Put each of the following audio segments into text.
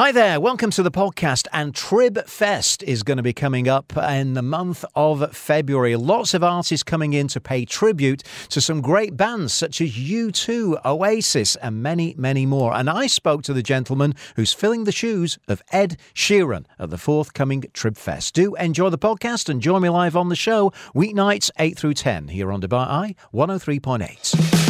Hi there, welcome to the podcast. And Trib Fest is going to be coming up in the month of February. Lots of artists coming in to pay tribute to some great bands such as U2, Oasis, and many, many more. And I spoke to the gentleman who's filling the shoes of Ed Sheeran at the forthcoming Trib Fest. Do enjoy the podcast and join me live on the show weeknights 8 through 10 here on Dubai Eye 103.8.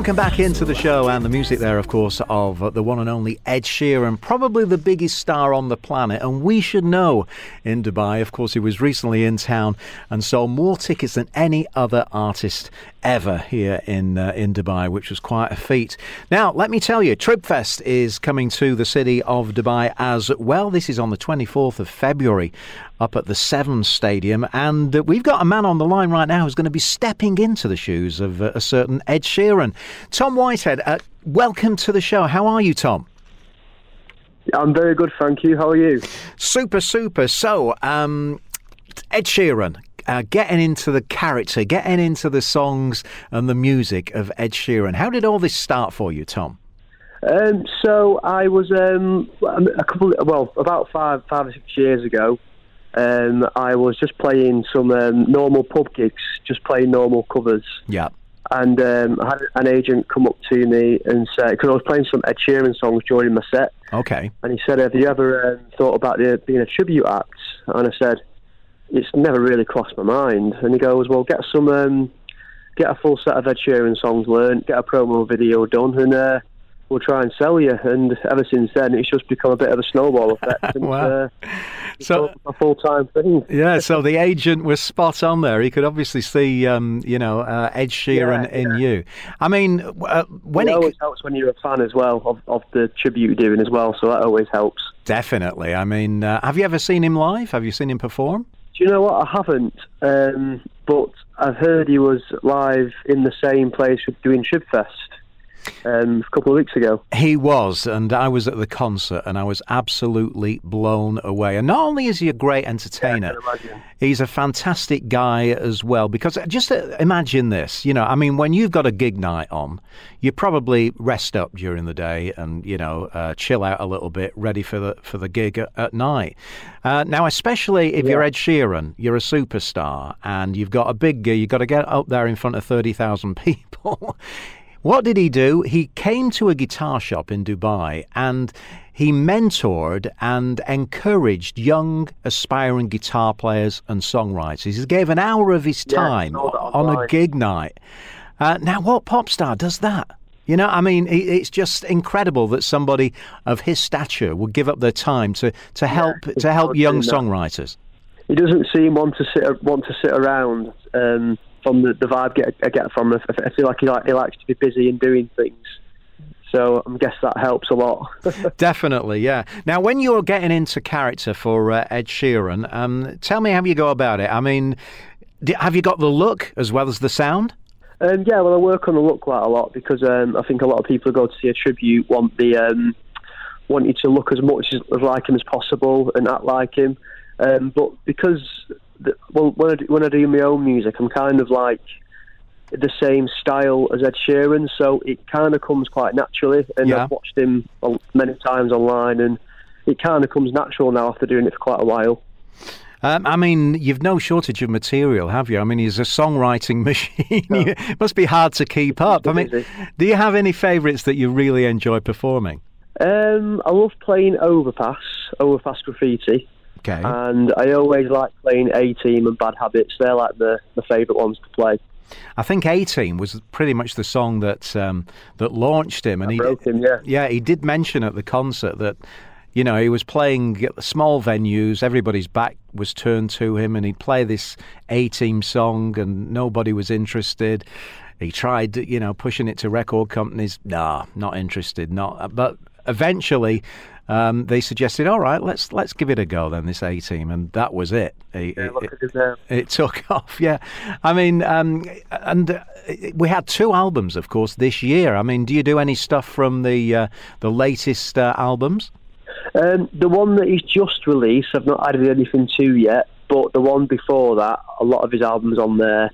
welcome back into the show, and the music there, of course, of the one and only Ed Sheeran, probably the biggest star on the planet, and we should know in Dubai. Of course, he was recently in town and sold more tickets than any other artist ever here in uh, in Dubai, which was quite a feat. Now, let me tell you, Tribfest is coming to the city of Dubai as well. This is on the 24th of February up at the Seven Stadium, and uh, we've got a man on the line right now who's going to be stepping into the shoes of uh, a certain Ed Sheeran. Tom Whitehead, uh, welcome to the show. How are you, Tom? I'm very good, thank you. How are you? Super, super. So, um, Ed Sheeran. Uh, getting into the character, getting into the songs and the music of Ed Sheeran. How did all this start for you, Tom? Um, so I was um, a couple, well, about five, five or six years ago. Um, I was just playing some um, normal pub gigs, just playing normal covers, Yeah. and um, I had an agent come up to me and say, because I was playing some Ed Sheeran songs during my set, Okay. and he said, "Have you ever um, thought about the, being a tribute act?" And I said, "It's never really crossed my mind." And he goes, "Well, get some, um, get a full set of Ed Sheeran songs learned, get a promo video done, and uh, we'll try and sell you." And ever since then, it's just become a bit of a snowball effect. And, Wow. uh, So- a full time thing. Yeah, so the agent was spot on there. He could obviously see, um, you know, uh, Ed Sheeran Yeah, in yeah. you. I mean, uh, when it it always helps when you're a fan as well of, of the tribute doing as well, so that always helps. definitely. I mean, uh, have you ever seen him live? Have you seen him perform? Do you know what? I haven't, um, but I've heard he was live in the same place with doing Tribfest um, a couple of weeks ago. He was, and I was at the concert, and I was absolutely blown away. And not only is he a great entertainer, imagine. he's a fantastic guy as well. Because just uh, imagine this, you know, I mean, when you've got a gig night on, you probably rest up during the day and you know uh, chill out a little bit, ready for the for the gig at, at night. Uh, now, especially if you're Ed Sheeran, you're a superstar, and you've got a big gig, you've got to get up there in front of thirty thousand people. What did he do? He came to a guitar shop in Dubai and he mentored and encouraged young, aspiring guitar players and songwriters. He gave an hour of his time that on a gig night. Uh, now, what pop star does that? You know, I mean, it's just incredible that somebody of his stature would give up their time to, to help it's to help young songwriters. He doesn't seem want to sit want to sit around. Um, from the, the vibe get, I get from him, I feel like he like he likes to be busy and doing things. So I guess that helps a lot. Definitely, yeah. Now, when you're getting into character for uh, Ed Sheeran, um, tell me how you go about it. I mean, d have you got the look as well as the sound? Um, yeah, well, I work on the look quite a lot because um, I think a lot of people who go to see a tribute want the um, want you to look as much as, as like him as possible and act like him. Um, but because the, well, when I do, when I do my own music, I'm kind of like the same style as Ed Sheeran, so it kind of comes quite naturally. And Yeah. I've watched him many times online, and it kind of comes natural now after doing it for quite a while. Um, I mean, you've no shortage of material, have you? I mean, he's a songwriting machine. it must be hard to keep up. I mean, do you have any favourites that you really enjoy performing? Um, I love playing Overpass, Overpass Graffiti. Okay. and I always like playing A Team and Bad Habits. They're like the, the favourite ones to play. I think A Team was pretty much the song that um, that launched him, and he broke him, yeah. yeah he did mention at the concert that you know he was playing at small venues, everybody's back was turned to him, and he'd play this A Team song, and nobody was interested. He tried, you know, pushing it to record companies. Nah, not interested. Not. But eventually, um, they suggested, all right, let's let's give it a go. Then this A Team, and that was it. He- Yeah, it- his, uh, it took off, yeah. I mean, um, and uh, we had two albums, of course, this year. I mean, do you do any stuff from the uh, the latest uh, albums? um, the one that he's just released, I've not added anything to yet, but the one before that, a lot of his albums on there,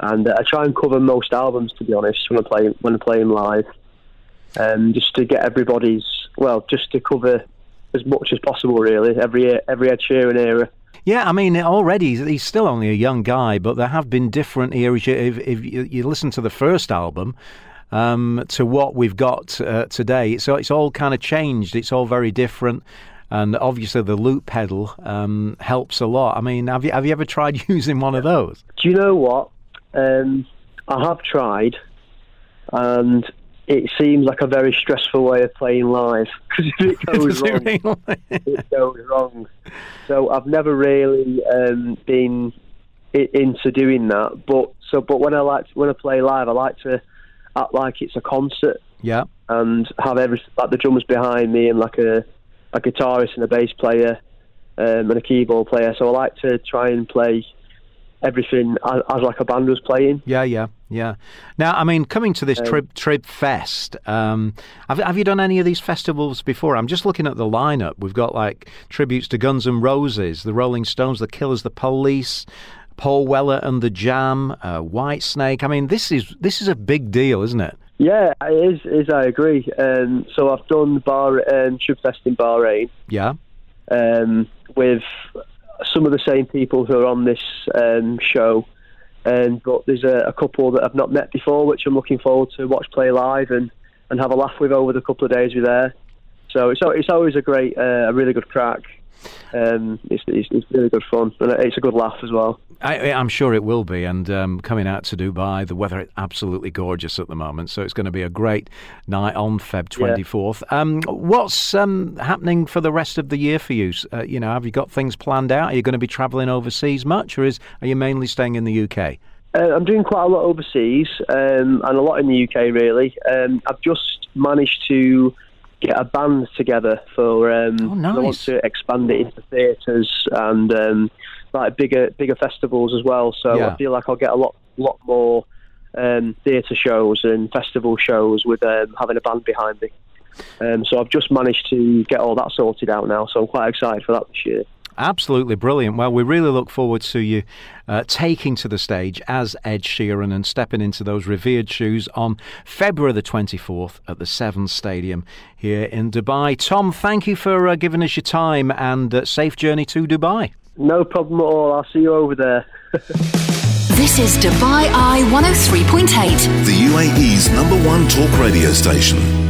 and uh, I try and cover most albums to be honest when I play when I play him live, um, just to get everybody's well, just to cover as much as possible really every every Ed Sheeran era. Yeah, I mean, already he's- still only a young guy, but there have been different eras. If, if you, you listen to the first album um, to what we've got uh, today, so it's all kind of changed. It's all very different. And obviously, the loop pedal um, helps a lot. I mean, have you have you ever tried using one of those? Do you know what? Um, I have tried, and it seems like a very stressful way of playing live because if it goes wrong, it goes wrong. So I've never really um, been into doing that. But so, but when I like when I play live, I like to act like it's a concert yeah. and have every like the drummers behind me and like a a guitarist and a bass player um, and a keyboard player. So I like to try and play everything as, as like a band was playing. Yeah, yeah, yeah. Now, I mean, coming to this Trib Trib Fest, um, have, have you done any of these festivals before? I'm just looking at the lineup. We've got like tributes to Guns N' Roses, the Rolling Stones, the Killers, the Police, Paul Weller and the Jam, uh, Whitesnake. I mean, this is this is a big deal, isn't it? Yeah, it is. Is I agree. Um, so I've done bar um, Trib Fest in Bahrain Yeah, um, with some of the same people who are on this um, show. And but there's a, a couple that I've not met before, which I'm looking forward to watch play live and, and have a laugh with over the couple of days we're there. So it's it's always a great, uh, a really good crack. Um, it's, it's it's really good fun and it's a good laugh as well. I, I'm sure it will be. And um, coming out to Dubai, the weather is absolutely gorgeous at the moment, so it's going to be a great night on Feb 24th. Um, what's um, happening for the rest of the year for you? Uh, you know, have you got things planned out? Are you going to be travelling overseas much, or is are you mainly staying in the UK? Uh, I'm doing quite a lot overseas um, and a lot in the UK, really. Um, I've just managed to get a band together for. Um, Oh, nice. I want to expand it into theatres and um, like bigger bigger festivals as well. So Yeah. I feel like I'll get a lot lot more um, theatre shows and festival shows with um, having a band behind me. Um, so I've just managed to get all that sorted out now. So I'm quite excited for that this year. Absolutely brilliant. Well, we really look forward to you uh, taking to the stage as Ed Sheeran and stepping into those revered shoes on February the 24th at the Seven Stadium here in Dubai. Tom, thank you for uh, giving us your time and uh, safe journey to Dubai. No problem at all. I'll see you over there. This is Dubai Eye 103.8. The UAE's number one talk radio station.